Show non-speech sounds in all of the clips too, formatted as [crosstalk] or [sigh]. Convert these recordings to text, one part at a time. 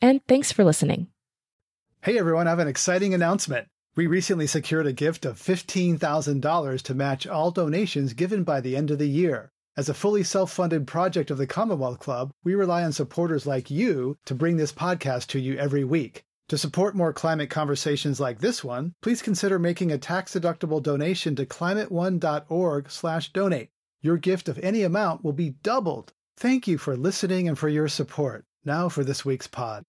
and thanks for listening. Hey everyone, I have an exciting announcement. We recently secured a gift of $15,000 to match all donations given by the end of the year. As a fully self funded project of the Commonwealth Club, we rely on supporters like you to bring this podcast to you every week. To support more climate conversations like this one, please consider making a tax-deductible donation to climateone.org/donate. Your gift of any amount will be doubled. Thank you for listening and for your support. Now for this week's pod.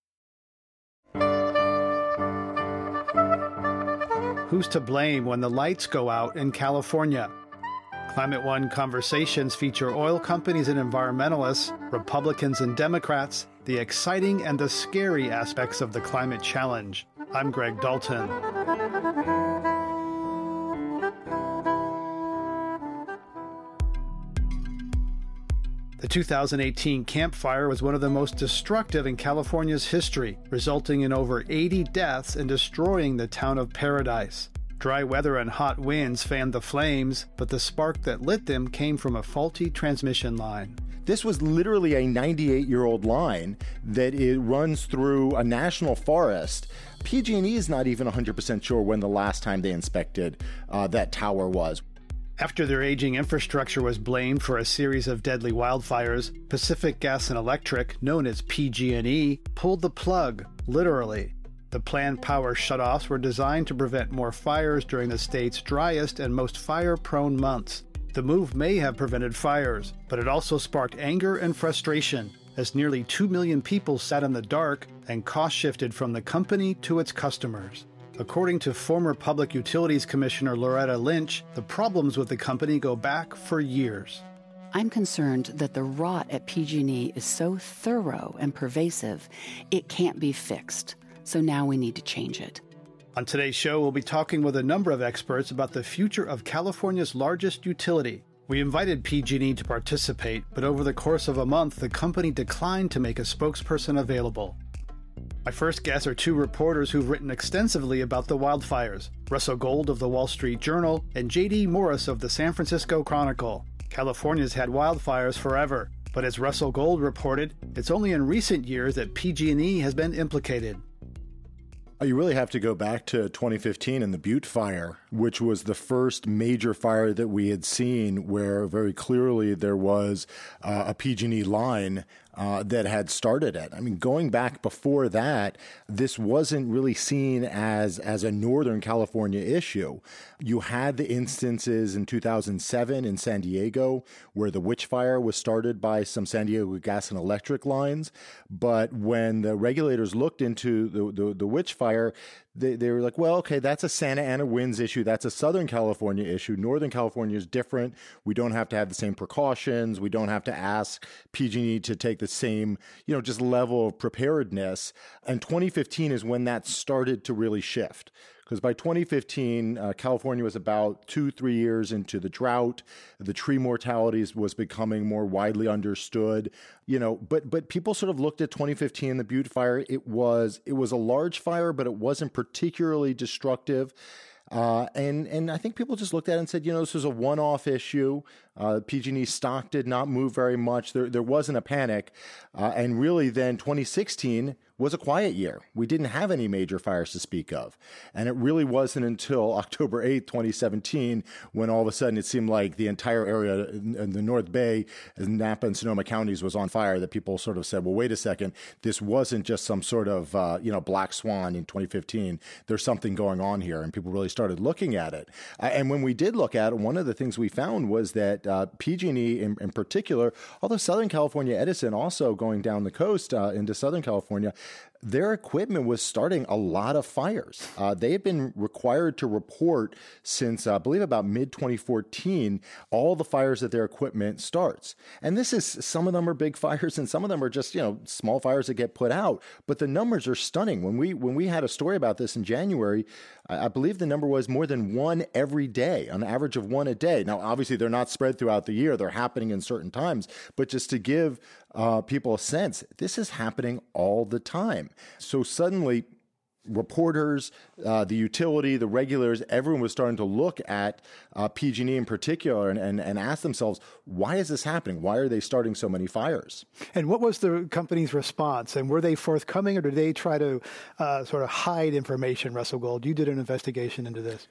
Who's to blame when the lights go out in California? Climate One conversations feature oil companies and environmentalists, Republicans and Democrats, the exciting and the scary aspects of the climate challenge. I'm Greg Dalton. 2018 Camp Fire was one of the most destructive in California's history, resulting in over 80 deaths and destroying the town of Paradise. Dry weather and hot winds fanned the flames, but the spark that lit them came from a faulty transmission line. This was literally a 98 year old line that it runs through a national forest. PG&E is not even 100% sure when the last time they inspected uh, that tower was. After their aging infrastructure was blamed for a series of deadly wildfires, Pacific Gas and Electric, known as PG&E, pulled the plug, literally. The planned power shutoffs were designed to prevent more fires during the state's driest and most fire-prone months. The move may have prevented fires, but it also sparked anger and frustration as nearly 2 million people sat in the dark and cost shifted from the company to its customers. According to former Public Utilities Commissioner Loretta Lynch, the problems with the company go back for years. I'm concerned that the rot at PG&E is so thorough and pervasive, it can't be fixed. So now we need to change it. On today's show, we'll be talking with a number of experts about the future of California's largest utility. We invited PG&E to participate, but over the course of a month, the company declined to make a spokesperson available. My first guests are two reporters who've written extensively about the wildfires Russell Gold of the Wall Street Journal and J.D. Morris of the San Francisco Chronicle. California's had wildfires forever, but as Russell Gold reported, it's only in recent years that PG&E has been implicated. Oh, you really have to go back to 2015 and the Butte fire, which was the first major fire that we had seen where very clearly there was uh, a PG&E line uh, that had started it. I mean, going back before that, this wasn't really seen as as a Northern California issue. You had the instances in 2007 in San Diego where the witch fire was started by some San Diego gas and electric lines, but when the regulators looked into the the, the witch fire, they, they were like, well, okay, that's a Santa Ana winds issue. That's a Southern California issue. Northern California is different. We don't have to have the same precautions. We don't have to ask PG&E to take the same, you know, just level of preparedness. And 2015 is when that started to really shift because by 2015, uh, California was about two, three years into the drought. The tree mortalities was becoming more widely understood. You know, but but people sort of looked at 2015, the Butte fire. It was it was a large fire, but it wasn't particularly destructive. Uh, and and I think people just looked at it and said, you know, this was a one-off issue. Uh, PG&E stock did not move very much. There there wasn't a panic, uh, and really then 2016 was a quiet year. We didn't have any major fires to speak of. And it really wasn't until [laughs] October 8th, 2017, when all of a sudden it seemed like the entire area in the North Bay, Napa and Sonoma counties was on fire that people sort of said, well, wait a second, this wasn't just some sort of, uh, you know, black swan in 2015. There's something going on here. And people really started looking at it. And when we did look at it, one of the things we found was that uh, PG&E in, in, particular, although Southern California Edison also going down the coast uh, into Southern California, their equipment was starting a lot of fires. Uh, they had been required to report since, uh, I believe, about mid 2014, all the fires that their equipment starts. And this is some of them are big [laughs] fires, and some of them are just you know small fires that get put out. But the numbers are stunning. When we when we had a story about this in January, I, I believe the number was more than one every day, an average of one a day. Now, obviously, they're not spread throughout the year; they're happening in certain times. But just to give uh, people a sense, this is happening all the time. So suddenly, reporters, uh, the utility, the regulators, everyone was starting to look at uh, PG&E in particular and, and, and ask themselves, why is this happening? Why are they starting so many fires? And what was the company's response? And were they forthcoming or did they try to uh, sort of hide information, Russell Gold? You did an investigation into this.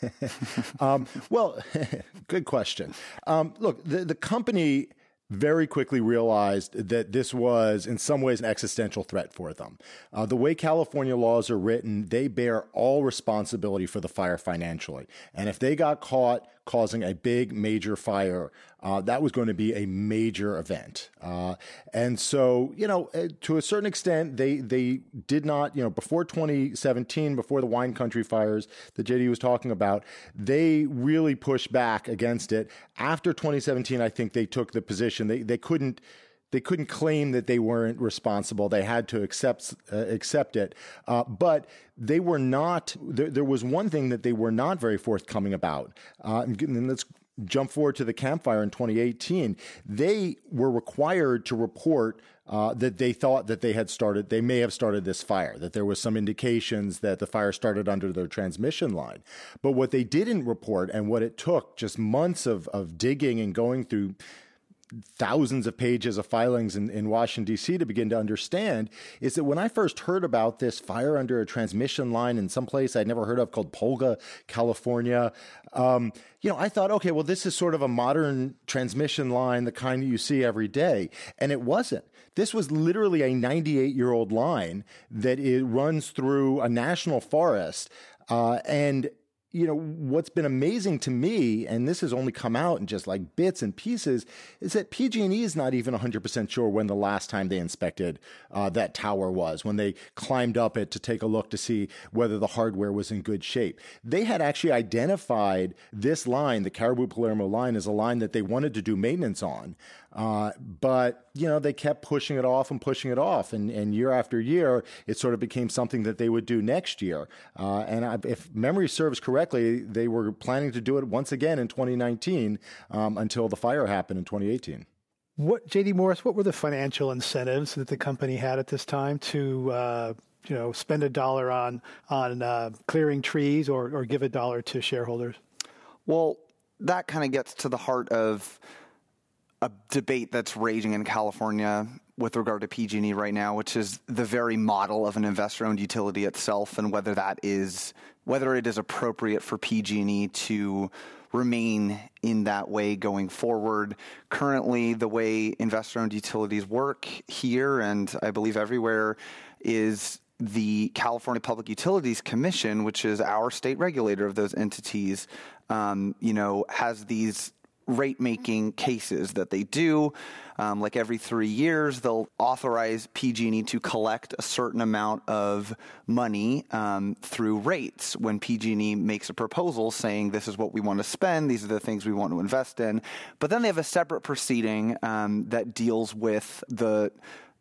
[laughs] um, well, [laughs] good question. Um, look, the, the company very quickly realized that this was in some ways an existential threat for them. Uh, the way California laws are written, they bear all responsibility for the fire financially. And if they got caught causing a big major fire, uh, that was going to be a major event. Uh, and so, you know, uh, to a certain extent, they, they did not, you know, before 2017, before the wine country fires that JD was talking about, they really pushed back against it. After 2017, I think they took the position they, they couldn't, they couldn't claim that they weren't responsible. They had to accept uh, accept it. Uh, but they were not. There, there, was one thing that they were not very forthcoming about. Uh, and let's jump forward to the Camp Fire in 2018. They were required to report uh, that they thought that they had started. They may have started this fire. That there was some indications that the fire started under their transmission line. But what they didn't report, and what it took just months of of digging and going through thousands of pages of filings in, in Washington, D.C. to begin to understand is that when I first heard about this fire under a transmission line in some place I'd never heard of called Pulga, California, um, you know, I thought, okay, well, this is sort of a modern transmission line, the kind that you see every day. And it wasn't. This was literally a 98 year old line that it runs through a national forest. Uh, and you know, what's been amazing to me, and this has only come out in just like bits and pieces, is that PG&E is not even 100% sure when the last time they inspected uh, that tower was, when they climbed up it to take a look to see whether the hardware was in good shape. They had actually identified this line, the Caribou Palermo line, as a line that they wanted to do maintenance on. Uh, but, you know, they kept pushing it off and pushing it off. And, and year after year, it sort of became something that they would do next year. Uh, and I, if memory serves correctly, they were planning to do it once again in 2019 um, until the fire happened in 2018. What, JD Morris, what were the financial incentives that the company had at this time to, uh, you know, spend a dollar on, on uh, clearing trees or, or give a dollar to shareholders? Well, that kind of gets to the heart of a debate that's raging in California with regard to PG&E right now, which is the very model of an investor-owned utility itself, and whether that is whether it is appropriate for PG&E to remain in that way going forward. Currently, the way investor-owned utilities work here, and I believe everywhere, is the California Public Utilities Commission, which is our state regulator of those entities, um, you know, has these rate making cases that they do. Um, like every three years, they'll authorize PG&E to collect a certain amount of money um, through rates. When PG&E makes a proposal saying this is what we want to spend, these are the things we want to invest in. But then they have a separate proceeding um, that deals with the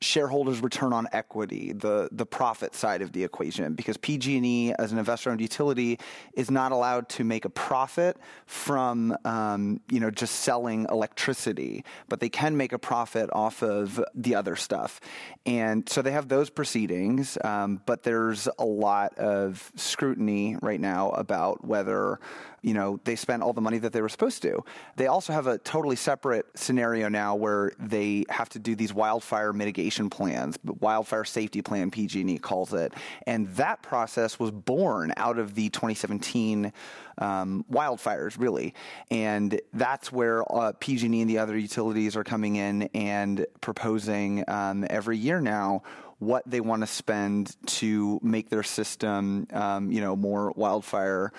shareholders return on equity, the the profit side of the equation, because PG&E as an investor-owned utility is not allowed to make a profit from um, you know just selling electricity, but they can make a profit off of the other stuff, and so they have those proceedings. Um, but there's a lot of scrutiny right now about whether you know, they spent all the money that they were supposed to. They also have a totally separate scenario now where they have to do these wildfire mitigation plans, wildfire safety plan, PG&E calls it. And that process was born out of the 2017 um, wildfires, really. And that's where uh, PG&E and the other utilities are coming in and proposing um, every year now what they want to spend to make their system, um, you know, more wildfire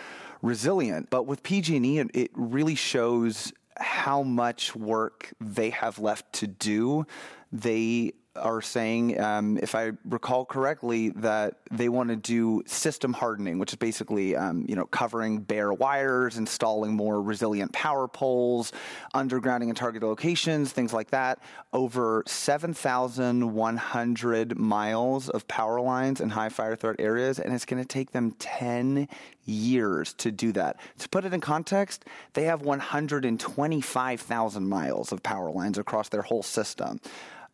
resilient. But with PG&E, it, really shows how much work they have left to do. They are saying, um, if I recall correctly, that they want to do system hardening, which is basically, um, you know, covering bare wires, installing more resilient power poles, undergrounding in targeted locations, things like that. Over 7,100 miles of power lines in high fire threat areas, and it's going to take them 10 years to do that. To put it in context, they have 125,000 miles of power lines across their whole system.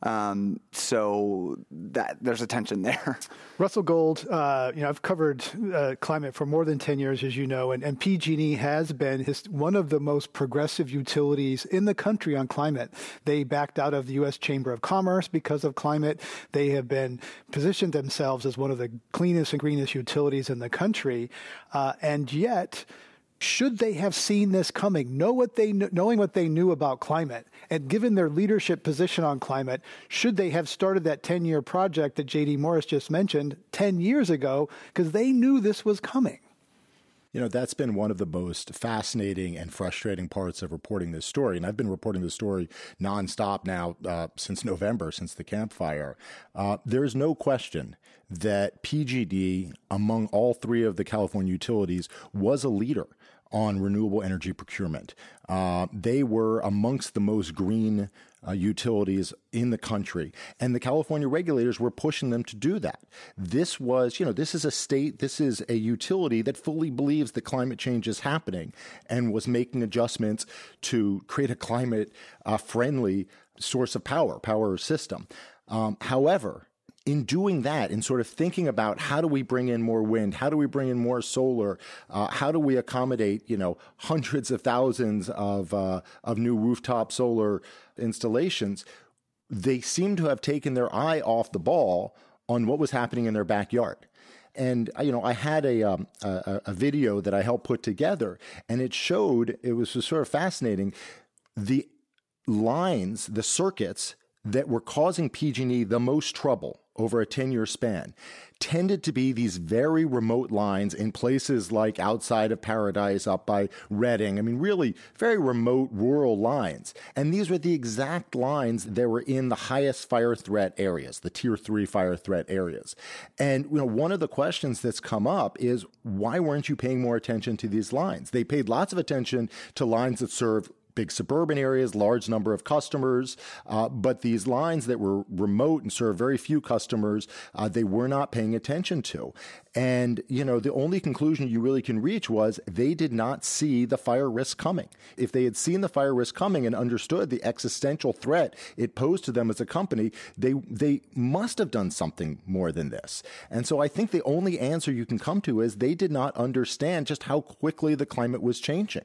Um, so that there's a tension there. [laughs] Russell Gold, uh, you know, I've covered uh, climate for more than 10 years, as you know, and, and PG&E has been his, one of the most progressive utilities in the country on climate. They backed out of the U.S. Chamber of Commerce because of climate. They have been positioned themselves as one of the cleanest and greenest utilities in the country. Uh, and yet, should they have seen this coming, know what they knowing what they knew about climate, and given their leadership position on climate, should they have started that 10-year project that JD Morris just mentioned 10 years ago because they knew this was coming? You know, that's been one of the most fascinating and frustrating parts of reporting this story. And I've been reporting this story nonstop now uh, since November, since the Camp Fire. Uh, there's no question that PG&E, among all three of the California utilities, was a leader on renewable energy procurement. Uh, they were amongst the most green uh, utilities in the country, and the California regulators were pushing them to do that. This was, you know, this is a state, this is a utility that fully believes that climate change is happening and was making adjustments to create a climate uh, friendly source of power, power system. Um, however, in doing that, in sort of thinking about how do we bring in more wind, how do we bring in more solar, uh, how do we accommodate you know hundreds of thousands of uh, of new rooftop solar installations, they seem to have taken their eye off the ball on what was happening in their backyard. And you know, I had a, um, a, a video that I helped put together, and it showed it was sort of fascinating the lines, the circuits that were causing PG&E the most trouble over a 10 year span tended to be these very remote lines in places like outside of Paradise, up by Redding. I mean, really very remote rural lines. And these were the exact lines that were in the highest fire threat areas, the tier three fire threat areas. And, you know, one of the questions that's come up is why weren't you paying more attention to these lines? They paid lots of attention to lines that serve big suburban areas, large number of customers. Uh, but these lines that were remote and served very few customers, uh, they were not paying attention to. And, you know, the only conclusion you really can reach was they did not see the fire risk coming. If they had seen the fire risk coming and understood the existential threat it posed to them as a company, they, they must have done something more than this. And so I think the only answer you can come to is they did not understand just how quickly the climate was changing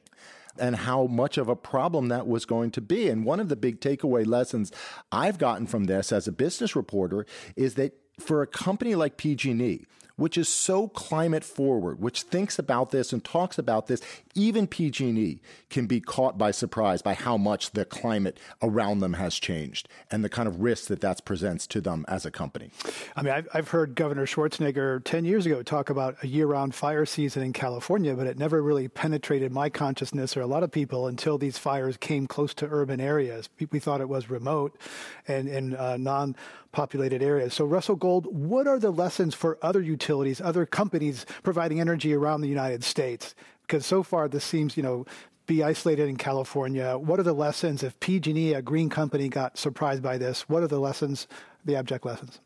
and how much of a problem that was going to be. And one of the big takeaway lessons I've gotten from this as a business reporter is that for a company like PG&E, which is so climate forward, which thinks about this and talks about this, even PG&E can be caught by surprise by how much the climate around them has changed and the kind of risks that that presents to them as a company. I mean, I've, I've heard Governor Schwarzenegger 10 years ago talk about a year-round fire season in California, but it never really penetrated my consciousness or a lot of people until these fires came close to urban areas. We thought it was remote and, and uh, non populated areas. So, Russell Gold, what are the lessons for other utilities, other companies providing energy around the United States? Because so far, this seems, you know, be isolated in California. What are the lessons if PG&E, a green company, got surprised by this? What are the lessons, the abject lessons?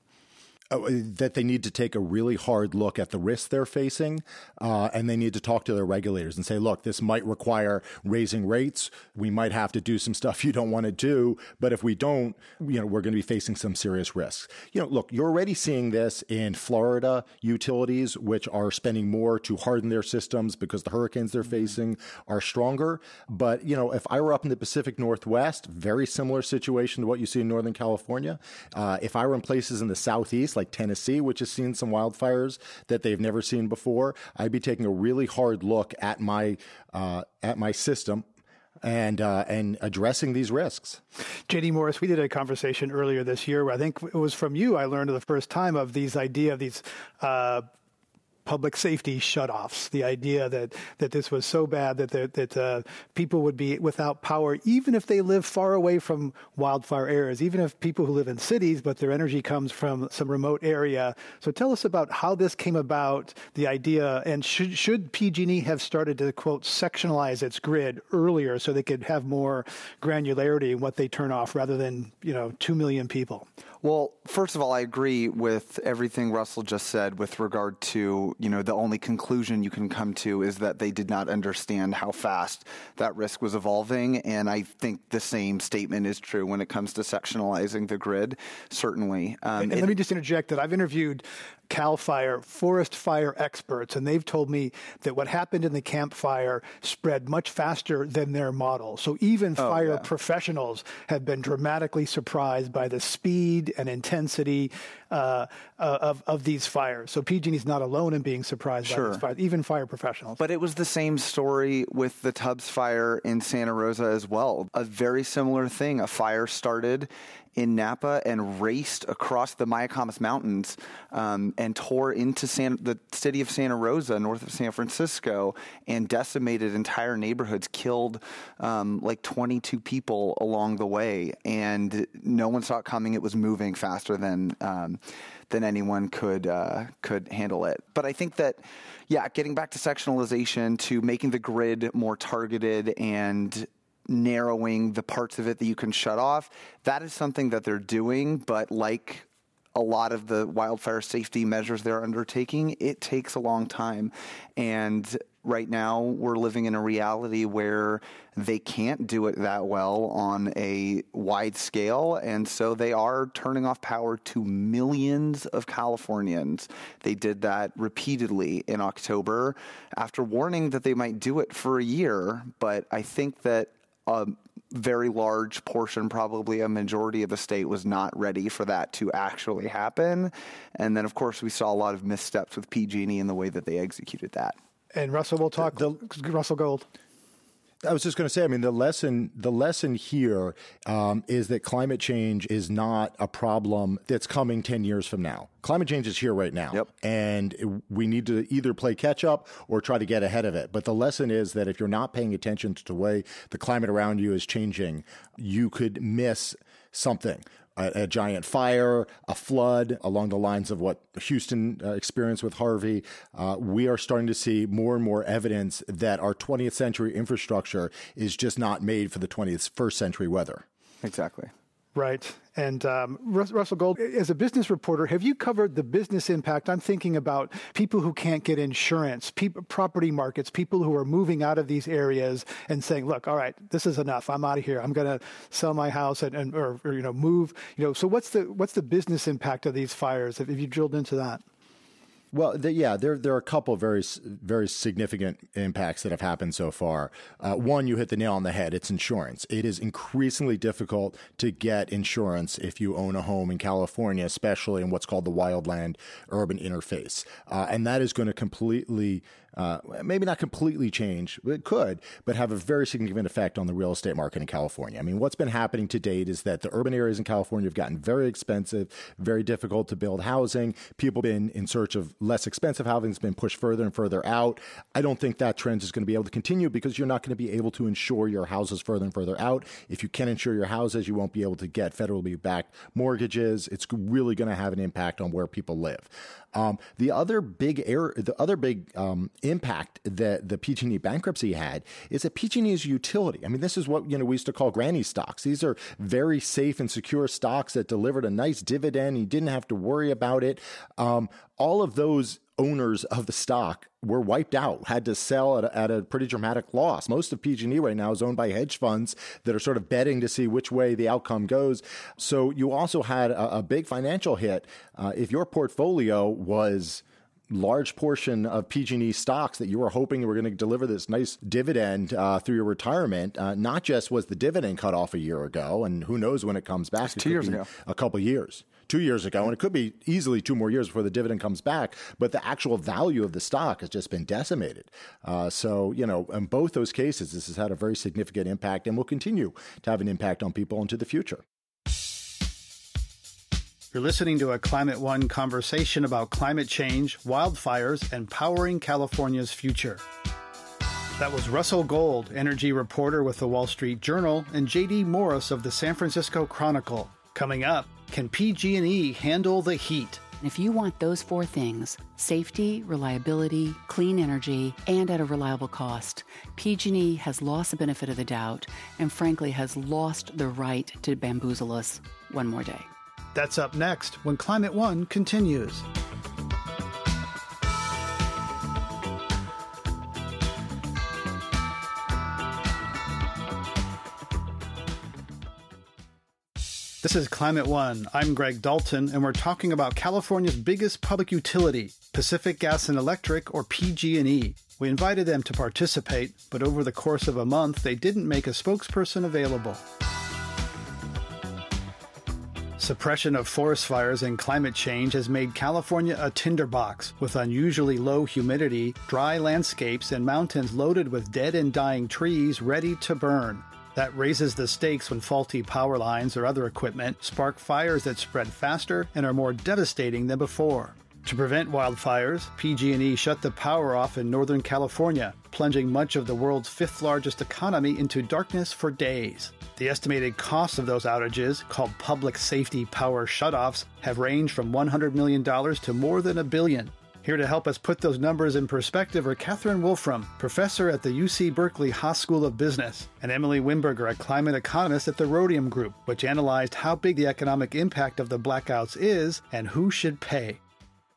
Uh, that they need to take a really hard look at the risks they're facing, uh, and they need to talk to their regulators and say, look, this might require raising rates. We might have to do some stuff you don't want to do, but if we don't, you know, we're going to be facing some serious risks. You know, look, you're already seeing this in Florida utilities, which are spending more to harden their systems because the hurricanes they're facing are stronger. But you know, if I were up in the Pacific Northwest, very similar situation to what you see in Northern California. Uh, if I were in places in the Southeast, like Tennessee, which has seen some wildfires that they've never seen before, I'd be taking a really hard look at my uh, at my system and uh, and addressing these risks. JD Morris, we did a conversation earlier this year. Where I think it was from you. I learned the first time of these idea of these. Uh, public safety shutoffs. The idea that that this was so bad that that uh, people would be without power, even if they live far away from wildfire areas, even if people who live in cities, but their energy comes from some remote area. So tell us about how this came about, the idea, and should should PG&E have started to quote sectionalize its grid earlier so they could have more granularity in what they turn off rather than you know two million people. Well, first of all, I agree with everything Russell just said with regard to, you know, the only conclusion you can come to is that they did not understand how fast that risk was evolving. And I think the same statement is true when it comes to sectionalizing the grid, certainly. Um, and, and it, let me just interject that I've interviewed CAL FIRE forest fire experts, and they've told me that what happened in the Camp Fire spread much faster than their model. So even oh, fire yeah. professionals have been dramatically surprised by the speed and intensity uh, uh of of these fires. So PG&E is not alone in being surprised sure. by these fires, even fire professionals. But it was the same story with the Tubbs fire in Santa Rosa as well. A very similar thing. A fire started in Napa and raced across the Mayacamas Mountains um, and tore into San, the city of Santa Rosa, north of San Francisco, and decimated entire neighborhoods, killed um, like 22 people along the way. And no one saw it coming. It was moving faster than. Um, than anyone could uh, could handle it. But I think that, yeah, getting back to sectionalization, to making the grid more targeted and narrowing the parts of it that you can shut off. That is something that they're doing, but like a lot of the wildfire safety measures they're undertaking, it takes a long time. And right now, we're living in a reality where they can't do it that well on a wide scale. And so they are turning off power to millions of Californians. They did that repeatedly in October after warning that they might do it for a year. But I think that a very large portion, probably a majority of the state, was not ready for that to actually happen. And then, of course, we saw a lot of missteps with PG&E in the way that they executed that. And Russell, we'll talk. The, Russell Gold. I was just going to say, I mean, the lesson, the lesson here um, is that climate change is not a problem that's coming 10 years from now. Climate change is here right now. Yep. And we need to either play catch up or try to get ahead of it. But the lesson is that if you're not paying attention to the way the climate around you is changing, you could miss something a, a, giant fire, a flood, along the lines of what Houston uh, experienced with Harvey. Uh, we are starting to see more and more evidence that our 20th century infrastructure is just not made for the 21st century weather. Exactly. Right. And um, Russell Gold, as a business reporter, have you covered the business impact? I'm thinking about people who can't get insurance, property markets, people who are moving out of these areas and saying, "Look, all right, this is enough. I'm out of here. I'm going to sell my house and, and or, or, you know move." You know, so what's the what's the business impact of these fires? Have you drilled into that? Well, the, yeah, there there are a couple very very significant impacts that have happened so far. Uh, one, you hit the nail on the head. It's insurance. It is increasingly difficult to get insurance if you own a home in California, especially in what's called the wildland urban interface, uh, and that is going to completely uh, maybe not completely change, but it could, but have a very significant effect on the real estate market in California. I mean, what's been happening to date is that the urban areas in California have gotten very expensive, very difficult to build housing. People been in search of less expensive housing has been pushed further and further out. I don't think that trend is going to be able to continue because you're not going to be able to insure your houses further and further out. If you can't insure your houses, you won't be able to get federally backed mortgages. It's really going to have an impact on where people live. Um, the other big air, the other big um, impact that the PG&E bankruptcy had is that PG&E is utility. I mean, this is what you know we used to call granny stocks. These are very safe and secure stocks that delivered a nice dividend. You didn't have to worry about it. Um, all of those owners of the stock were wiped out, had to sell at a, at a, pretty dramatic loss. Most of PG&E right now is owned by hedge funds that are sort of betting to see which way the outcome goes. So you also had a, a big financial hit. Uh, if your portfolio was large portion of PG&E stocks that you were hoping were going to deliver this nice dividend uh, through your retirement. Uh, not just was the dividend cut off a year ago, and who knows when it comes back. It two years ago, a couple years two years ago, and it could be easily two more years before the dividend comes back. But the actual value of the stock has just been decimated. Uh, so, you know, in both those cases, this has had a very significant impact and will continue to have an impact on people into the future. You're listening to a Climate One conversation about climate change, wildfires, and powering California's future. That was Russell Gold, energy reporter with the Wall Street Journal, and JD Morris of the San Francisco Chronicle. Coming up, can PG&E handle the heat? If you want those four things, safety, reliability, clean energy, and at a reliable cost, PG&E has lost the benefit of the doubt and frankly has lost the right to bamboozle us one more day. That's up next when Climate One continues. This is Climate One. I'm Greg Dalton, and we're talking about California's biggest public utility, Pacific Gas and Electric, or PG&E. We invited them to participate, but over the course of a month, they didn't make a spokesperson available. Suppression of forest fires and climate change has made California a tinderbox with unusually low humidity, dry landscapes, and mountains loaded with dead and dying trees ready to burn. That raises the stakes when faulty power lines or other equipment spark fires that spread faster and are more devastating than before. To prevent wildfires, PG&E shut the power off in Northern California, plunging much of the world's fifth largest economy into darkness for days. The estimated costs of those outages, called public safety power shutoffs, have ranged from $100 million to more than a billion. Here to help us put those numbers in perspective are Catherine Wolfram, professor at the UC Berkeley Haas School of Business, and Emily Wimberger, a climate economist at the Rhodium Group, which analyzed how big the economic impact of the blackouts is and who should pay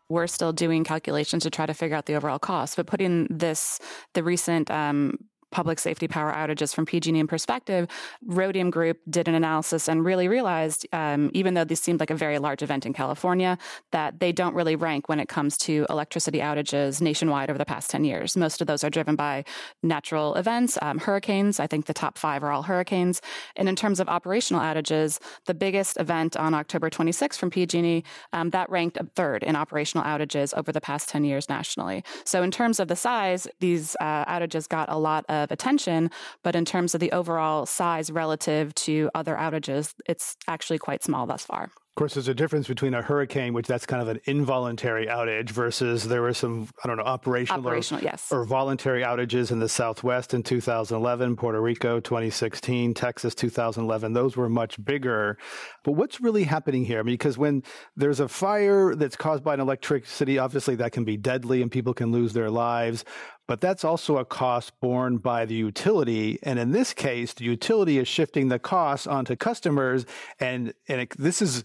we're still doing calculations to try to figure out the overall cost. But putting this, the recent um, public safety power outages from PG&E in perspective, Rhodium Group did an analysis and really realized, um, even though this seemed like a very large event in California, that they don't really rank when it comes to electricity outages nationwide over the past 10 years. Most of those are driven by natural events, um, hurricanes. I think the top five are all hurricanes. And in terms of operational outages, the biggest event on October 26th from PG&E, um, that ranked third in operational outages over the past 10 years nationally. So in terms of the size, these uh, outages got a lot of of attention, but in terms of the overall size relative to other outages, it's actually quite small thus far. Of course, there's a difference between a hurricane, which that's kind of an involuntary outage, versus there were some, I don't know, operational, operational or, yes. or voluntary outages in the Southwest in 2011, Puerto Rico 2016, Texas 2011. Those were much bigger. But what's really happening here? I mean, because when there's a fire that's caused by an electricity, obviously that can be deadly and people can lose their lives but that's also a cost borne by the utility. And in this case, the utility is shifting the costs onto customers. And, and it, this is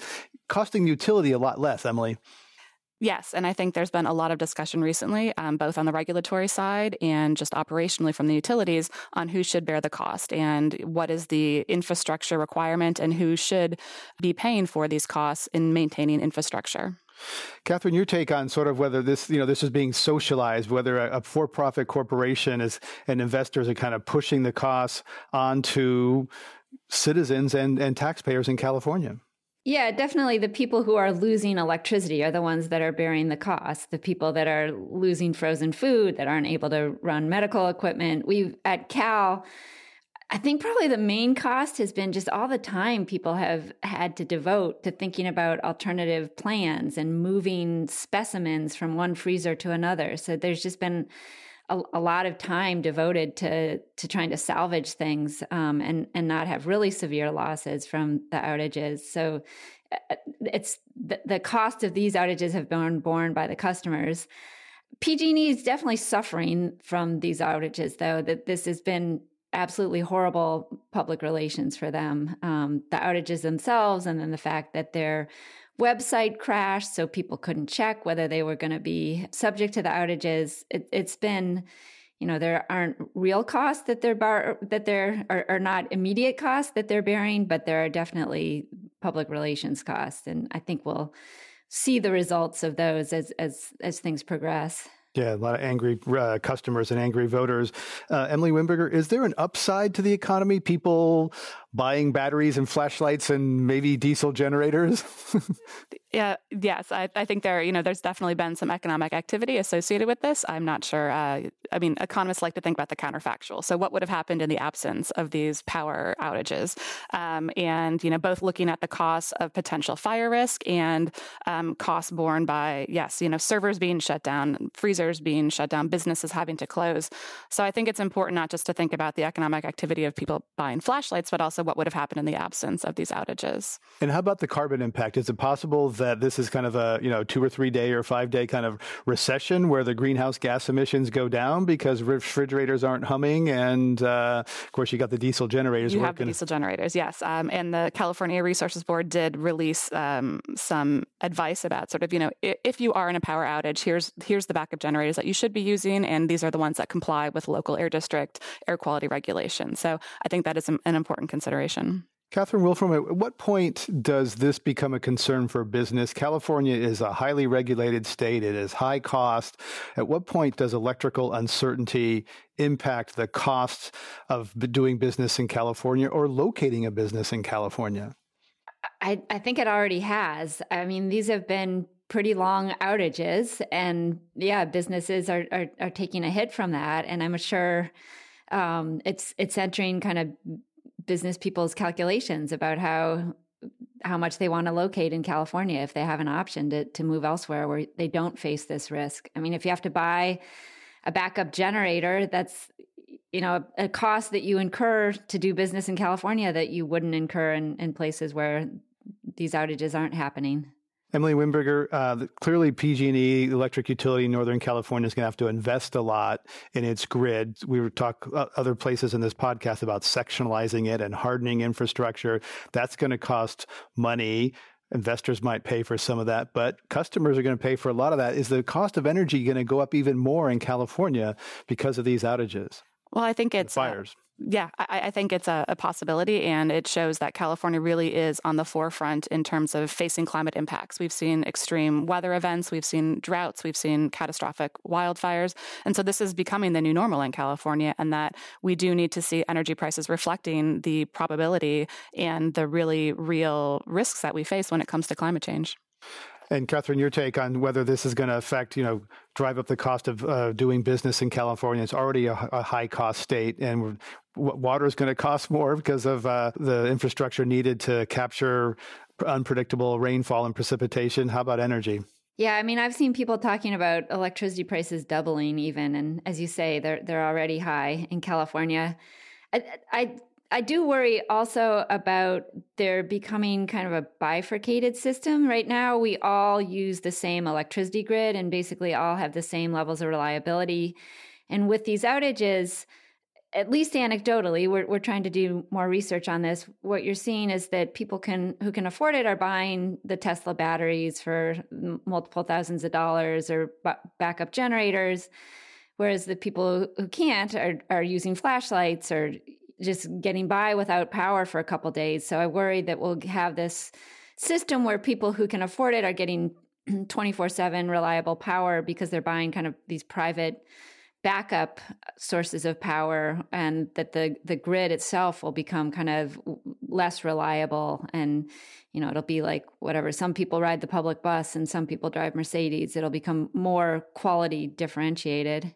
costing the utility a lot less, Emily. Yes, and I think there's been a lot of discussion recently, um, both on the regulatory side and just operationally from the utilities, on who should bear the cost and what is the infrastructure requirement and who should be paying for these costs in maintaining infrastructure. Catherine, your take on sort of whether this, you know, this is being socialized, whether a, a for-profit corporation is and investors are kind of pushing the costs onto citizens and, and taxpayers in California. Yeah, definitely. The people who are losing electricity are the ones that are bearing the cost. The people that are losing frozen food, that aren't able to run medical equipment. We at Cal I think probably the main cost has been just all the time people have had to devote to thinking about alternative plans and moving specimens from one freezer to another. So there's just been a, a lot of time devoted to to trying to salvage things um, and and not have really severe losses from the outages. So uh, it's the, the cost of these outages have been borne by the customers. PG&E is definitely suffering from these outages, though. That this has been absolutely horrible public relations for them. Um, the outages themselves, and then the fact that their website crashed, so people couldn't check whether they were going to be subject to the outages. It, has been, you know, there aren't real costs that they're bar- that there are, are not immediate costs that they're bearing, but there are definitely public relations costs, and I think we'll see the results of those as as as things progress. Yeah, a lot of angry uh, customers and angry voters. Uh, Emily Wimberger, is there an upside to the economy? People buying batteries and flashlights and maybe diesel generators? [laughs] Yeah, yes, I, I think there, you know, there's definitely been some economic activity associated with this. I'm not sure. Uh, I mean, economists like to think about the counterfactual. So, what would have happened in the absence of these power outages? Um, and you know, both looking at the costs of potential fire risk and um, costs borne by, yes, you know, servers being shut down, freezers being shut down, businesses having to close. So, I think it's important not just to think about the economic activity of people buying flashlights, but also what would have happened in the absence of these outages. And how about the carbon impact? Is it possible that this is kind of a you know two or three day or five day kind of recession where the greenhouse gas emissions go down because refrigerators aren't humming, and uh, of course you got the diesel generators. You working. have the diesel generators, yes. Um, and the California Resources Board did release um, some advice about sort of you know if you are in a power outage, here's here's the backup generators that you should be using, and these are the ones that comply with local air district air quality regulations. So I think that is an important consideration. Catherine Wolfram, at what point does this become a concern for business? California is a highly regulated state. It is high cost. At what point does electrical uncertainty impact the costs of doing business in California or locating a business in California? I, I think it already has. I mean, these have been pretty long outages, and yeah, businesses are, are, are taking a hit from that. And I'm sure um, it's it's entering kind of business people's calculations about how how much they want to locate in California if they have an option to to move elsewhere where they don't face this risk. I mean, if you have to buy a backup generator, that's you know a, cost that you incur to do business in California that you wouldn't incur in, in places where these outages aren't happening. Emily Wimberger, uh, clearly PG&E, electric utility in Northern California, is going to have to invest a lot in its grid. We were talk uh, other places in this podcast about sectionalizing it and hardening infrastructure. That's going to cost money. Investors might pay for some of that, but customers are going to pay for a lot of that. Is the cost of energy going to go up even more in California because of these outages? Well, I think it's uh, fires. Uh, yeah, I, I, think it's a, a, possibility, and it shows that California really is on the forefront in terms of facing climate impacts. We've seen extreme weather events, we've seen droughts, we've seen catastrophic wildfires. And so this is becoming the new normal in California, and that we do need to see energy prices reflecting the probability and the really real risks that we face when it comes to climate change. And Catherine, your take on whether this is going to affect, you know, drive up the cost of uh, doing business in California. It's already a, a high cost state, and water is going to cost more because of uh, the infrastructure needed to capture unpredictable rainfall and precipitation. How about energy? Yeah, I mean, I've seen people talking about electricity prices doubling, even, and as you say, they're they're already high in California. I, I I do worry also about there becoming kind of a bifurcated system. Right now, we all use the same electricity grid and basically all have the same levels of reliability. And with these outages, at least anecdotally, we're, we're trying to do more research on this. What you're seeing is that people can who can afford it are buying the Tesla batteries for multiple thousands of dollars or b- backup generators, whereas the people who can't are, are using flashlights or just getting by without power for a couple days. So I worry that we'll have this system where people who can afford it are getting [clears throat] 24 7 reliable power because they're buying kind of these private backup sources of power and that the the grid itself will become kind of less reliable and you know it'll be like whatever. Some people ride the public bus and some people drive mercedes. It'll become more quality differentiated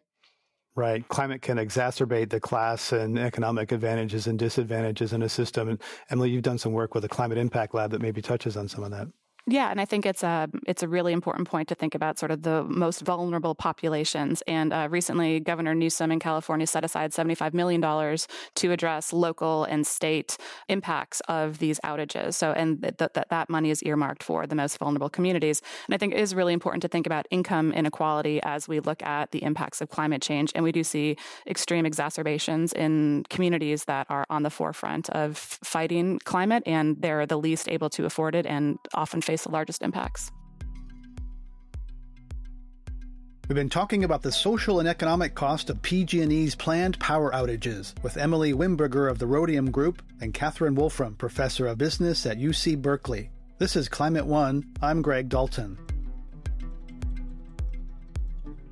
Right. Climate can exacerbate the class and economic advantages and disadvantages in a system. And Emily, you've done some work with the Climate Impact Lab that maybe touches on some of that. Yeah, and I think it's a it's a really important point to think about sort of the most vulnerable populations. And uh, recently, Governor Newsom in California set aside seventy five million dollars to address local and state impacts of these outages. So, and that that that money is earmarked for the most vulnerable communities. And I think it is really important to think about income inequality as we look at the impacts of climate change. And we do see extreme exacerbations in communities that are on the forefront of fighting climate, and they're the least able to afford it, and often face the largest impacts. We've been talking about the social and economic cost of PG&E's planned power outages with Emily Wimberger of the Rhodium Group and Catherine Wolfram, professor of business at UC Berkeley. This is Climate One. I'm Greg Dalton.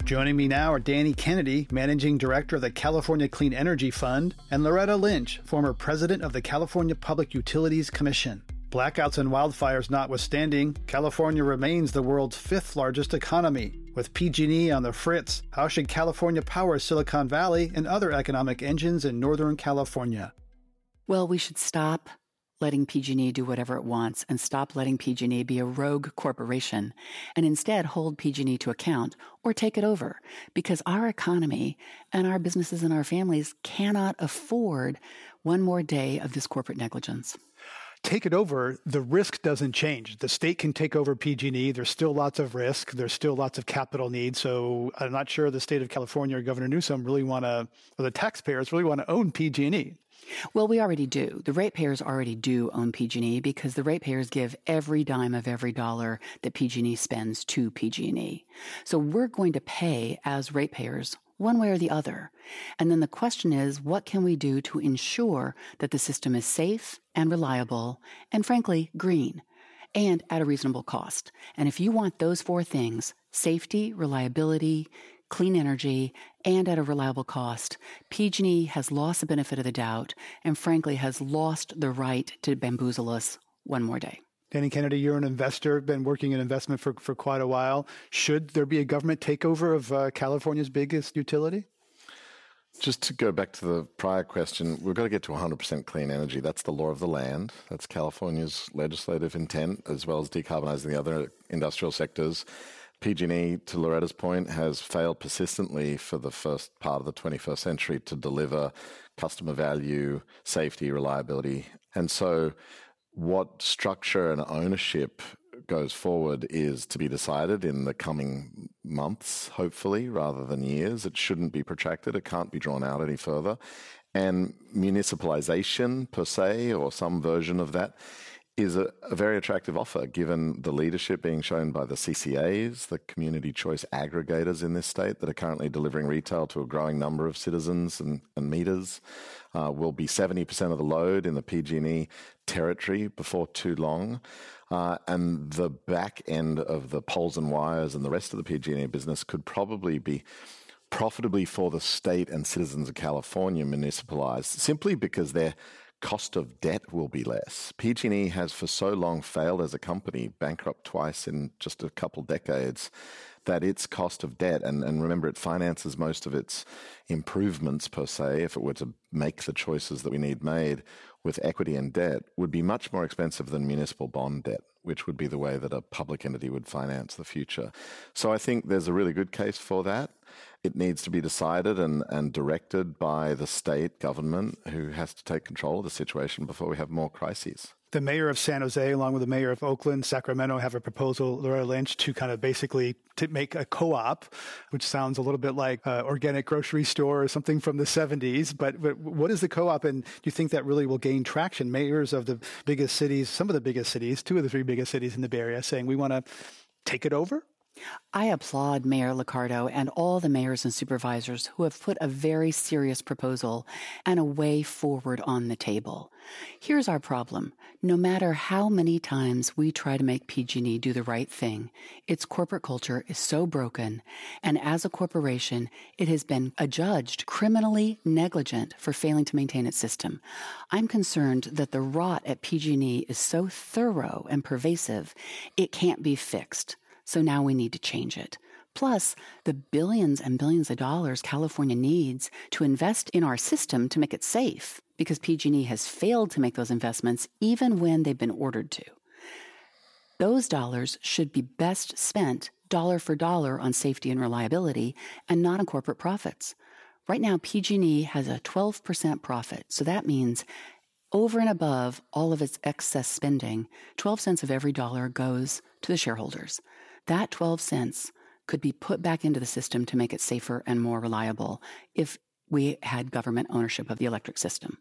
Joining me now are Danny Kennedy, Managing Director of the California Clean Energy Fund, and Loretta Lynch, former President of the California Public Utilities Commission. Blackouts and wildfires notwithstanding, California remains the world's fifth largest economy. With PG&E on the fritz, how should California power Silicon Valley and other economic engines in Northern California? Well, we should stop letting PG&E do whatever it wants and stop letting PG&E be a rogue corporation and instead hold PG&E to account or take it over because our economy and our businesses and our families cannot afford one more day of this corporate negligence take it over, the risk doesn't change. The state can take over PG&E. There's still lots of risk. There's still lots of capital needs. So I'm not sure the state of California or Governor Newsom really want to, or the taxpayers really want to own PG&E. Well, we already do. The ratepayers already do own PG&E because the ratepayers give every dime of every dollar that PG&E spends to PG&E. So we're going to pay as ratepayers one way or the other. And then the question is, what can we do to ensure that the system is safe and reliable and frankly, green and at a reasonable cost? And if you want those four things, safety, reliability, clean energy, and at a reliable cost, PG&E has lost the benefit of the doubt and frankly has lost the right to bamboozle us one more day. Danny Kennedy, you're an investor, been working in investment for, for quite a while. Should there be a government takeover of uh, California's biggest utility? Just to go back to the prior question, we've got to get to 100% clean energy. That's the law of the land. That's California's legislative intent, as well as decarbonizing the other industrial sectors. PG&E, to Loretta's point, has failed persistently for the first part of the 21st century to deliver customer value, safety, reliability. And so what structure and ownership goes forward is to be decided in the coming months, hopefully, rather than years. It shouldn't be protracted. It can't be drawn out any further. And municipalization, per se, or some version of that, is a, a, very attractive offer given the leadership being shown by the CCAs, the community choice aggregators in this state that are currently delivering retail to a growing number of citizens and, and meters. Uh, will be 70% of the load in the PG&E territory before too long. Uh, and the back end of the poles and wires and the rest of the PG&E business could probably be profitably for the state and citizens of California municipalized simply because they're cost of debt will be less. PG&E has for so long failed as a company, bankrupt twice in just a couple decades, that its cost of debt, and, and remember, it finances most of its improvements per se, if it were to make the choices that we need made with equity and debt, would be much more expensive than municipal bond debt, which would be the way that a public entity would finance the future. So I think there's a really good case for that it needs to be decided and, and directed by the state government who has to take control of the situation before we have more crises. The mayor of San Jose, along with the mayor of Oakland, Sacramento, have a proposal, Loretta Lynch, to kind of basically to make a co-op, which sounds a little bit like an organic grocery store or something from the 70s. But, but what is the co-op, and do you think that really will gain traction? Mayors of the biggest cities, some of the biggest cities, two of the three biggest cities in the Bay Area, saying we want to take it over? I applaud Mayor Liccardo and all the mayors and supervisors who have put a very serious proposal and a way forward on the table. Here's our problem. No matter how many times we try to make PG&E do the right thing, its corporate culture is so broken, and as a corporation, it has been adjudged criminally negligent for failing to maintain its system. I'm concerned that the rot at PG&E is so thorough and pervasive, it can't be fixed. So now we need to change it. plus the billions and billions of dollars California needs to invest in our system to make it safe because PG&E has failed to make those investments even when they've been ordered to. Those dollars should be best spent dollar for dollar on safety and reliability and not on corporate profits. Right now PG&E has a 12% profit, so that means over and above all of its excess spending, 12 cents of every dollar goes to the shareholders. That 12 cents could be put back into the system to make it safer and more reliable if we had government ownership of the electric system.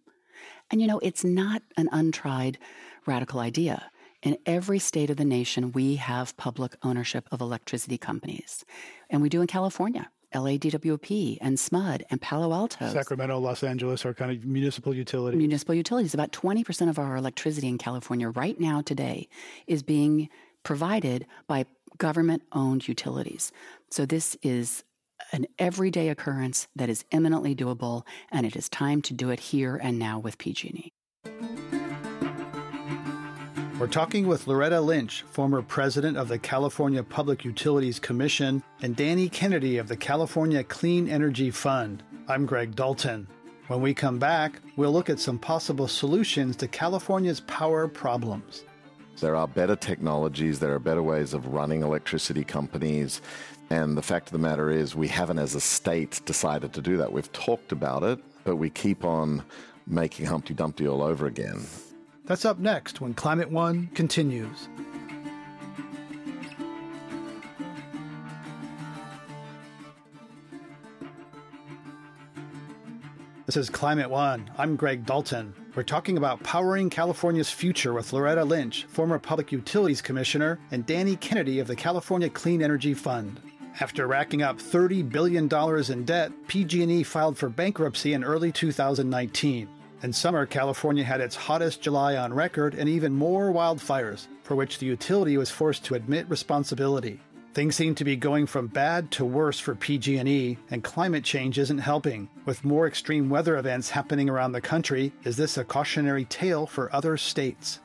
And you know, it's not an untried radical idea. In every state of the nation, we have public ownership of electricity companies. And we do in California. LADWP and SMUD and Palo Alto. Sacramento, Los Angeles are kind of municipal utilities. Municipal utilities. About 20% of our electricity in California right now today is being provided by government owned utilities. So this is an everyday occurrence that is eminently doable, and it is time to do it here and now with PG&E. We're talking with Loretta Lynch, former president of the California Public Utilities Commission, and Danny Kennedy of the California Clean Energy Fund. I'm Greg Dalton. When we come back, we'll look at some possible solutions to California's power problems. There are better technologies, there are better ways of running electricity companies. And the fact of the matter is, we haven't, as a state, decided to do that. We've talked about it, but we keep on making Humpty Dumpty all over again. That's up next when Climate One continues. This is Climate One. I'm Greg Dalton. We're talking about powering California's future with Loretta Lynch, former Public Utilities Commissioner, and Danny Kennedy of the California Clean Energy Fund. After racking up $30 billion in debt, PG&E filed for bankruptcy in early 2019. In summer, California had its hottest July on record and even more wildfires, for which the utility was forced to admit responsibility. Things seem to be going from bad to worse for PG&E, and climate change isn't helping. With more extreme weather events happening around the country, is this a cautionary tale for other states?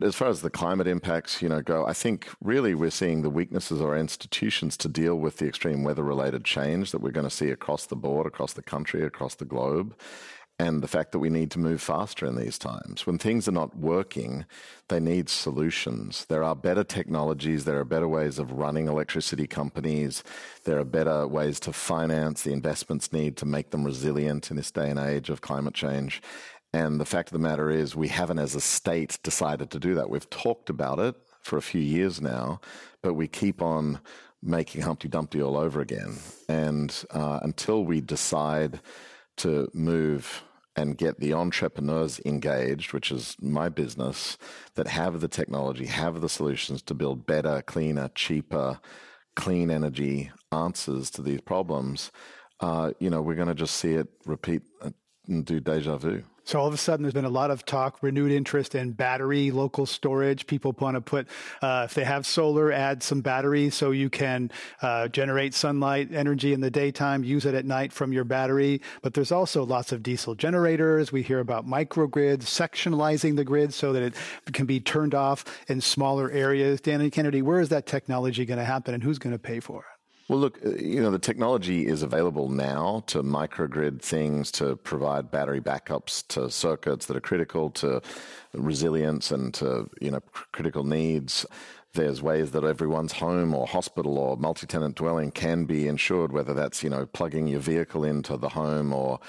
As far as the climate impacts, you know, go, I think really we're seeing the weaknesses of our institutions to deal with the extreme weather related change that we're going to see across the board, across the country, across the globe and the fact that we need to move faster in these times. When things are not working, they need solutions. There are better technologies, there are better ways of running electricity companies, there are better ways to finance the investments need to make them resilient in this day and age of climate change. And the fact of the matter is, we haven't as a state decided to do that. We've talked about it for a few years now, but we keep on making Humpty Dumpty all over again. And uh, until we decide to move and get the entrepreneurs engaged, which is my business, that have the technology, have the solutions to build better, cleaner, cheaper, clean energy answers to these problems, uh, you know, we're going to just see it repeat and do deja vu. So all of a sudden, there's been a lot of talk, renewed interest in battery, local storage. People want to put, uh, if they have solar, add some battery so you can uh, generate sunlight energy in the daytime, use it at night from your battery. But there's also lots of diesel generators. We hear about microgrids, sectionalizing the grid so that it can be turned off in smaller areas. Danny Kennedy, where is that technology going to happen and who's going to pay for it? Well, look, uh, you know, the technology is available now to microgrid things to provide battery backups to circuits that are critical to resilience and to, you know, critical needs. There's ways that everyone's home or hospital or multi tenant dwelling can be insured, whether that's, you know, plugging your vehicle into the home or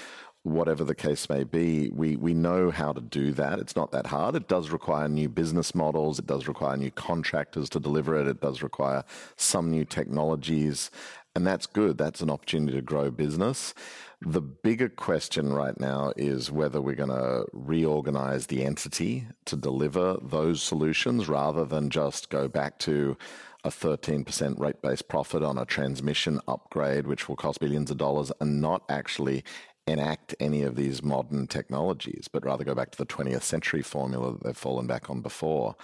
whatever the case may be, we, we know how to do that. It's not that hard. It does require new business models. It does require new contractors to deliver it. It does require some new technologies. And that's good. That's an opportunity to grow business. The bigger question right now is whether we're going to reorganize the entity to deliver those solutions rather than just go back to a 13% rate based profit on a transmission upgrade, which will cost billions of dollars, and not actually enact any of these modern technologies, but rather go back to the 20th century formula that they've fallen back on before.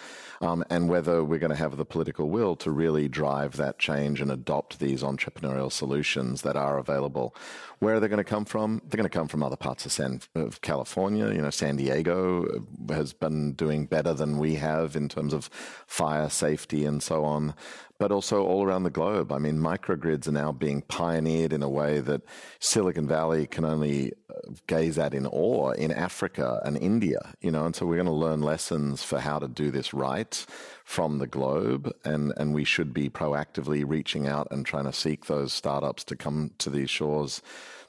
Um, and whether we're going to have the political will to really drive that change and adopt these entrepreneurial solutions that are available. Where are they going to come from? They're going to come from other parts of, San, of California. You know, San Diego has been doing better than we have in terms of fire safety and so on but also all around the globe. I mean, microgrids are now being pioneered in a way that Silicon Valley can only uh, gaze at in awe in Africa and India, you know, and so we're going to learn lessons for how to do this right from the globe. And, and we should be proactively reaching out and trying to seek those startups to come to these shores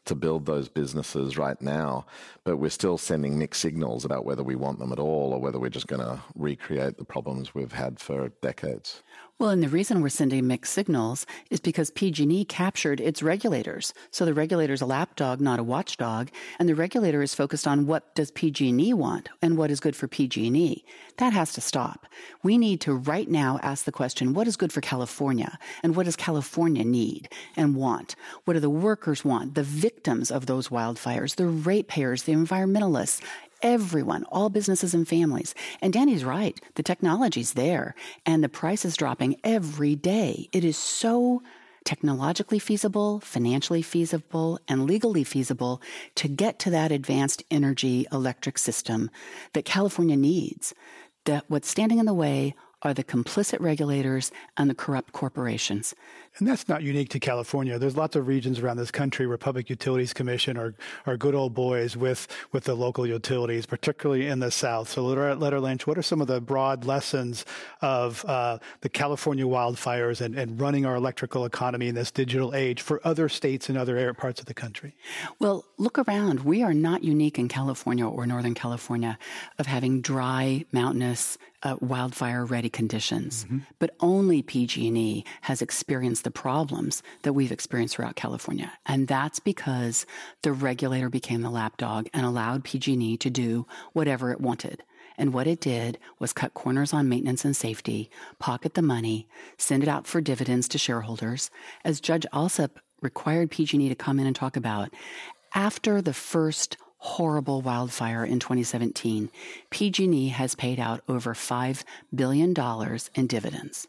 to build those businesses right now, but we're still sending mixed signals about whether we want them at all or whether we're just going to recreate the problems we've had for decades. Well, and the reason we're sending mixed signals is because PG&E captured its regulators. So the regulator's a lapdog, not a watchdog, and the regulator is focused on what does PG&E want and what is good for PG&E. That has to stop. We need to right now ask the question, what is good for California and what does California need and want? What do the workers want? The victims of those wildfires, the ratepayers, the environmentalists, everyone, all businesses and families. And Danny's right. The technology's there and the price is dropping every day. It is so technologically feasible, financially feasible, and legally feasible to get to that advanced energy electric system that California needs. That what's standing in the way are the complicit regulators and the corrupt corporations. And that's not unique to California. There's lots of regions around this country where Public Utilities Commission are, are good old boys with, with the local utilities, particularly in the South. So, Loretta Lynch, what are some of the broad lessons of uh, the California wildfires and, and running our electrical economy in this digital age for other states and other parts of the country? Well, look around. We are not unique in California or Northern California of having dry, mountainous, uh, wildfire ready conditions, mm-hmm. but only PG&E has experienced the problems that we've experienced throughout California. And that's because the regulator became the lapdog and allowed PG&E to do whatever it wanted. And what it did was cut corners on maintenance and safety, pocket the money, send it out for dividends to shareholders, as Judge Alsup required PG&E to come in and talk about. After the first horrible wildfire in 2017, PG&E has paid out over $5 billion in dividends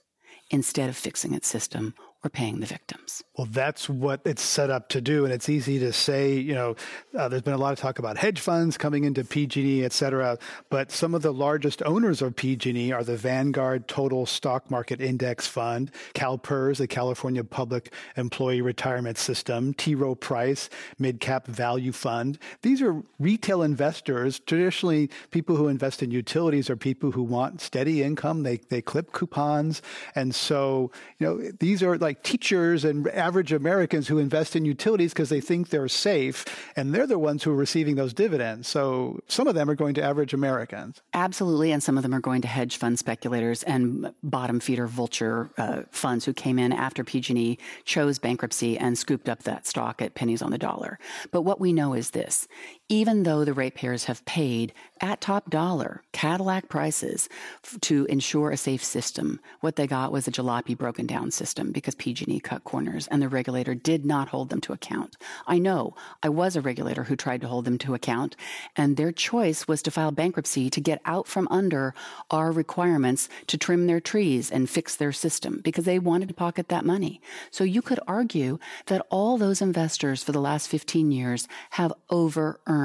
instead of fixing its system paying the victims. Well, that's what it's set up to do. And it's easy to say, you know, uh, there's been a lot of talk about hedge funds coming into PG&E, et cetera. But some of the largest owners of PG&E are the Vanguard Total Stock Market Index Fund, CalPERS, the California Public Employee Retirement System, T. Rowe Price, Mid Cap Value Fund. These are retail investors. Traditionally, people who invest in utilities are people who want steady income. They, they clip coupons. And so, you know, these are like teachers and average Americans who invest in utilities because they think they're safe, and they're the ones who are receiving those dividends. So some of them are going to average Americans. Absolutely, and some of them are going to hedge fund speculators and bottom feeder vulture uh, funds who came in after PG&E chose bankruptcy and scooped up that stock at pennies on the dollar. But what we know is this: even though the ratepayers have paid at top dollar Cadillac prices f- to ensure a safe system, what they got was a jalopy broken down system because PG&E cut corners and the regulator did not hold them to account. I know I was a regulator who tried to hold them to account and their choice was to file bankruptcy to get out from under our requirements to trim their trees and fix their system because they wanted to pocket that money. So you could argue that all those investors for the last 15 years have over earned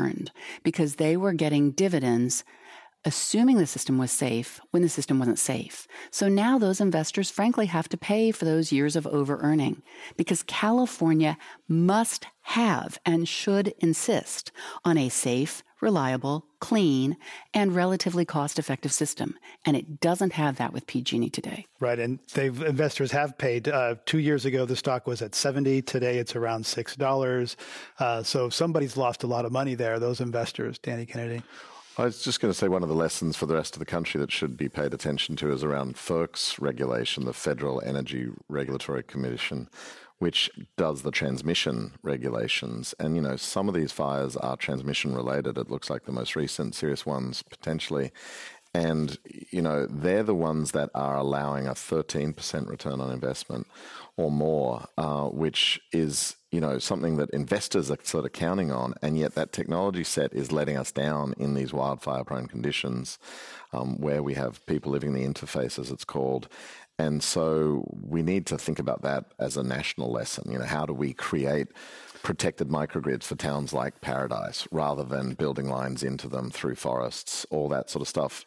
because they were getting dividends assuming the system was safe when the system wasn't safe. So now those investors frankly have to pay for those years of over earning because California must have and should insist on a safe, reliable, clean, and relatively cost-effective system, and it doesn't have that with PG&E today. Right, and they've investors have paid. Uh, two years ago, the stock was at seventy. Today, it's around six dollars. Uh, so somebody's lost a lot of money there. Those investors, Danny Kennedy. I was just going to say one of the lessons for the rest of the country that should be paid attention to is around FERC's regulation, the Federal Energy Regulatory Commission, which does the transmission regulations. And, you know, some of these fires are transmission related. It looks like the most recent serious ones potentially. And, you know, they're the ones that are allowing a 13% return on investment or more, uh, which is you know, something that investors are sort of counting on, and yet that technology set is letting us down in these wildfire prone conditions um, where we have people living in the interface, as it's called. And so we need to think about that as a national lesson. You know, how do we create protected microgrids for towns like Paradise rather than building lines into them through forests, all that sort of stuff?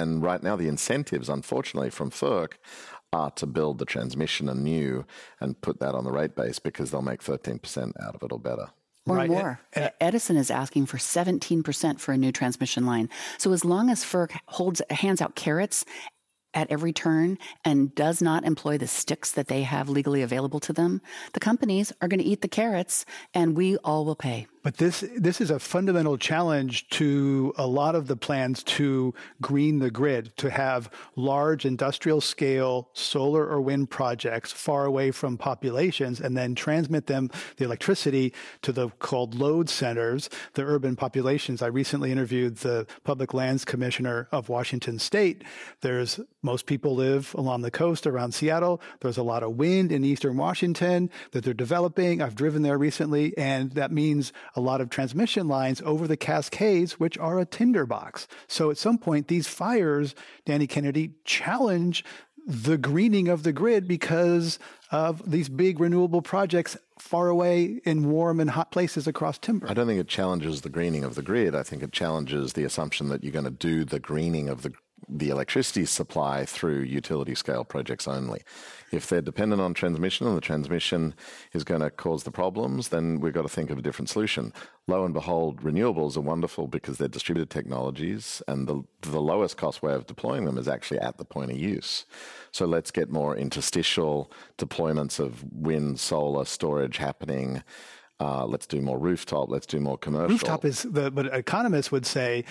And right now, the incentives, unfortunately, from FERC are to build the transmission anew and put that on the rate base because they'll make 13% out of it or better. Or Right. more. Edison is asking for 17% for a new transmission line. So as long as FERC holds hands out carrots at every turn and does not employ the sticks that they have legally available to them, the companies are going to eat the carrots and we all will pay. But this this is a fundamental challenge to a lot of the plans to green the grid, to have large industrial scale solar or wind projects far away from populations and then transmit them the electricity to the called load centers, the urban populations. I recently interviewed the Public Lands Commissioner of Washington State. There's most people live along the coast around Seattle. There's a lot of wind in eastern Washington that they're developing. I've driven there recently, and that means a lot of transmission lines over the Cascades, which are a tinderbox. So at some point, these fires, Danny Kennedy, challenge the greening of the grid because of these big renewable projects far away in warm and hot places across timber. I don't think it challenges the greening of the grid. I think it challenges the assumption that you're going to do the greening of the the electricity supply through utility scale projects only. If they're dependent on transmission and the transmission is going to cause the problems, then we've got to think of a different solution. Lo and behold, renewables are wonderful because they're distributed technologies, and the, the lowest cost way of deploying them is actually at the point of use. So let's get more interstitial deployments of wind, solar, storage happening. Uh, let's do more rooftop. Let's do more commercial. Rooftop is the, but economists would say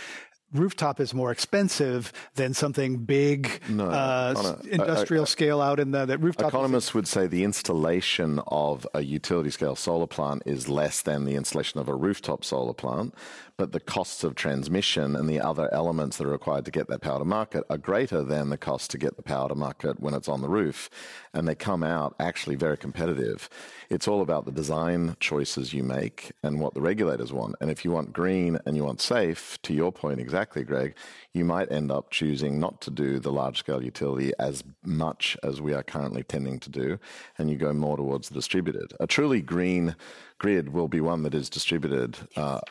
rooftop is more expensive than something big, No, uh, Connor, s- industrial scale out in the that rooftop. is- Economists would say the installation of a utility scale solar plant is less than the installation of a rooftop solar plant, but the costs of transmission and the other elements that are required to get that power to market are greater than the cost to get the power to market when it's on the roof. And they come out actually very competitive. It's all about the design choices you make and what the regulators want. And if you want green and you want safe, to your point exactly, Greg, you might end up choosing not to do the large scale utility as much as we are currently tending to do, and you go more towards the distributed. A truly green grid will be one that is distributed. Uh,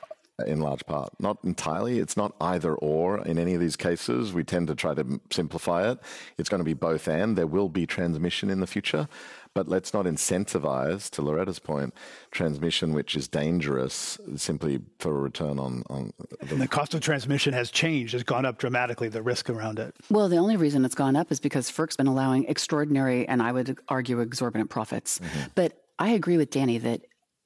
in large part, not entirely. It's not either or in any of these cases. We tend to try to simplify it. It's going to be both and. There will be transmission in the future, but let's not incentivize, to Loretta's point, transmission which is dangerous simply for a return on, on the and the cost of transmission has changed, has gone up dramatically. The risk around it. Well, the only reason it's gone up is because FERC's been allowing extraordinary and I would argue exorbitant profits. Mm-hmm. But I agree with Danny that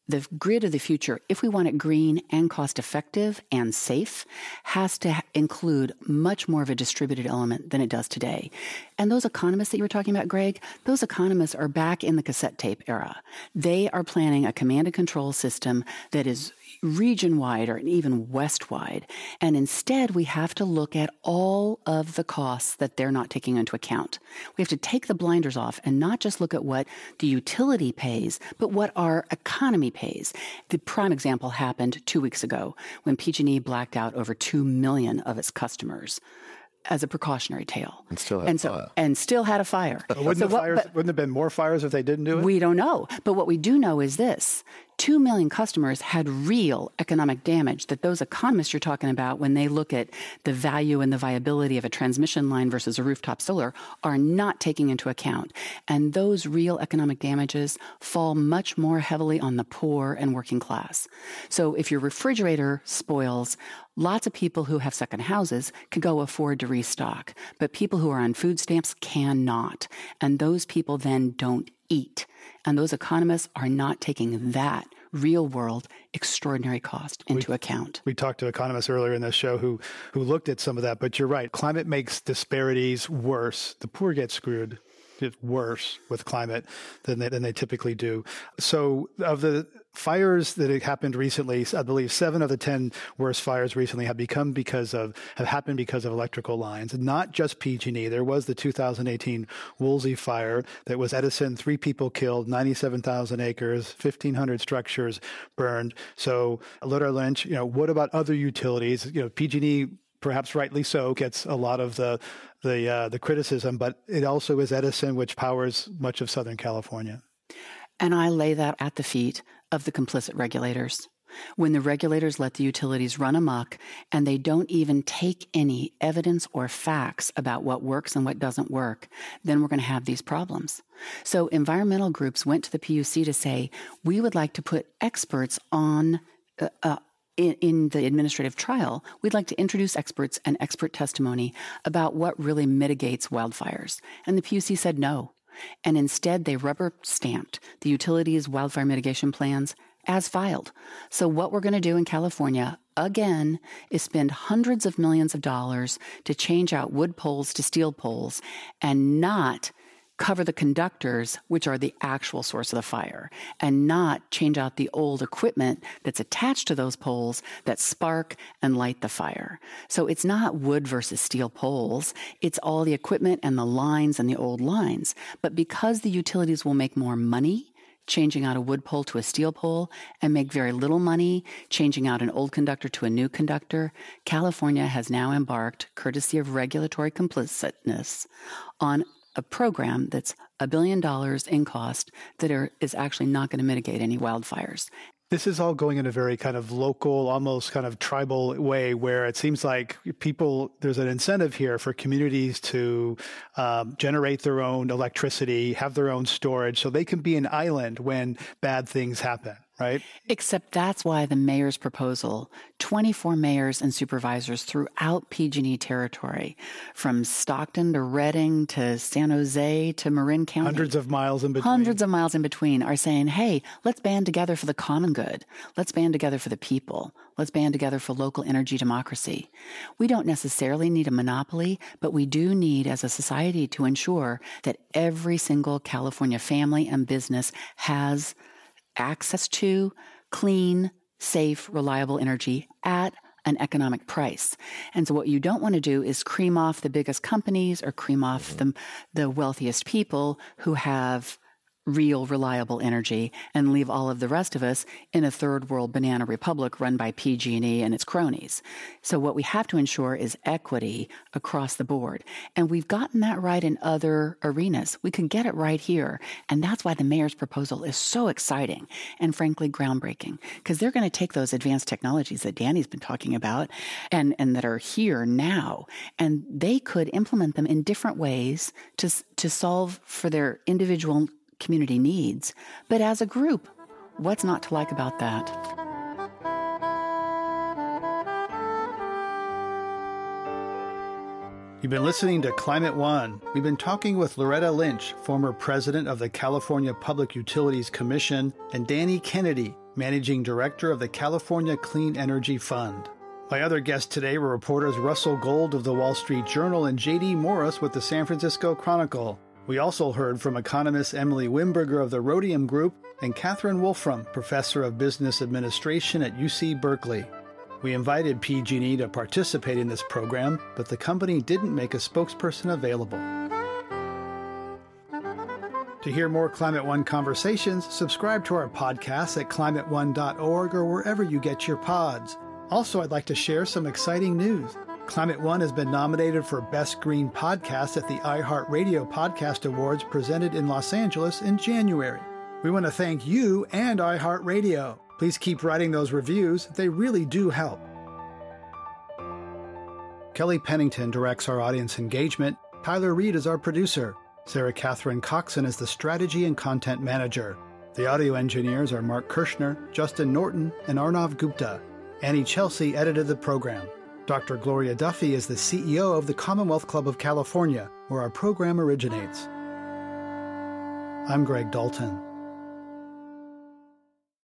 the grid of the future, if we want it green and cost effective and safe, has to include much more of a distributed element than it does today. And those economists that you were talking about, Greg, those economists are back in the cassette tape era. They are planning a command and control system that is region wide or even west wide. And instead, we have to look at all of the costs that they're not taking into account. We have to take the blinders off and not just look at what the utility pays, but what our economy pays. The prime example happened two weeks ago when PG&E blacked out over 2 million of its customers as a precautionary tale. And still had and a fire. And still had a fire. Wouldn't So what- fires? but- wouldn't there have been more fires if they didn't do it? we don't know. But what we do know is this 2 million customers had real economic damage that those economists you're talking about, when they look at the value and the viability of a transmission line versus a rooftop solar, are not taking into account. And those real economic damages fall much more heavily on the poor and working class. So if your refrigerator spoils, Lots of people who have second houses can go afford to restock, but people who are on food stamps cannot. And those people then don't eat. And those economists are not taking that real world extraordinary cost into account. We talked to economists earlier in this show who who looked at some of that, but you're right. Climate makes disparities worse. The poor get screwed it's worse with climate than they, than they typically do. So of the fires that have happened recently, I believe seven of the 10 worst fires recently have become because of, have happened because of electrical lines, not just PG&E. There was the 2018 Woolsey fire that was Edison, three people killed, 97,000 acres, 1,500 structures burned. So Loretta Lynch, you know, what about other utilities? You know, PG&E perhaps rightly so, gets a lot of the the uh, the criticism, but it also is Edison, which powers much of Southern California. And I lay that at the feet of the complicit regulators. When the regulators let the utilities run amok and they don't even take any evidence or facts about what works and what doesn't work, then we're going to have these problems. So environmental groups went to the PUC to say, we would like to put experts on uh, uh, in, in, the administrative trial, we'd like to introduce experts and expert testimony about what really mitigates wildfires. And the PUC said no. And instead, they rubber stamped the utilities wildfire mitigation plans as filed. So, what we're going to do in California again is spend hundreds of millions of dollars to change out wood poles to steel poles and not cover the conductors, which are the actual source of the fire, and not change out the old equipment that's attached to those poles that spark and light the fire. So it's not wood versus steel poles. It's all the equipment and the lines and the old lines. But because the utilities will make more money, changing out a wood pole to a steel pole and make very little money changing out an old conductor to a new conductor, California has now embarked, courtesy of regulatory complicitness, on a program that's a billion dollars in cost that are, is actually not going to mitigate any wildfires. This is all going in a very kind of local, almost kind of tribal way where it seems like people, there's an incentive here for communities to um, generate their own electricity, have their own storage, so they can be an island when bad things happen right? Except that's why the mayor's proposal, 24 mayors and supervisors throughout PG&E territory, from Stockton to Redding to San Jose to Marin County. Hundreds of miles in between. Hundreds of miles in between are saying, hey, let's band together for the common good. Let's band together for the people. Let's band together for local energy democracy. We don't necessarily need a monopoly, but we do need as a society to ensure that every single California family and business has access to clean, safe, reliable energy at an economic price. And so what you don't want to do is cream off the biggest companies or cream off the, the wealthiest people who have real, reliable energy and leave all of the rest of us in a third world banana republic run by PG&E and its cronies. So what we have to ensure is equity across the board. And we've gotten that right in other arenas. We can get it right here. And that's why the mayor's proposal is so exciting and frankly groundbreaking because they're going to take those advanced technologies that Danny's been talking about and, and that are here now and they could implement them in different ways to, to solve for their individual community needs. But as a group, what's not to like about that? You've been listening to Climate One. We've been talking with Loretta Lynch, former president of the California Public Utilities Commission, and Danny Kennedy, managing director of the California Clean Energy Fund. My other guests today were reporters Russell Gold of the Wall Street Journal and J.D. Morris with the San Francisco Chronicle. We also heard from economist Emily Wimberger of the Rhodium Group and Catherine Wolfram, professor of business administration at UC Berkeley. We invited PG&E to participate in this program, but the company didn't make a spokesperson available. To hear more Climate One conversations, subscribe to our podcast at climateone.org or wherever you get your pods. Also, I'd like to share some exciting news. Climate One has been nominated for Best Green Podcast at the iHeartRadio Podcast Awards presented in Los Angeles in January. We want to thank you and iHeartRadio. Please keep writing those reviews, they really do help. Kelly Pennington directs our audience engagement. Tyler Reed is our producer. Sarah Catherine Coxon is the strategy and content manager. The audio engineers are Mark Kirschner, Justin Norton, and Arnav Gupta. Annie Chelsea edited the program. Dr. Gloria Duffy is the CEO of the Commonwealth Club of California, where our program originates. I'm Greg Dalton.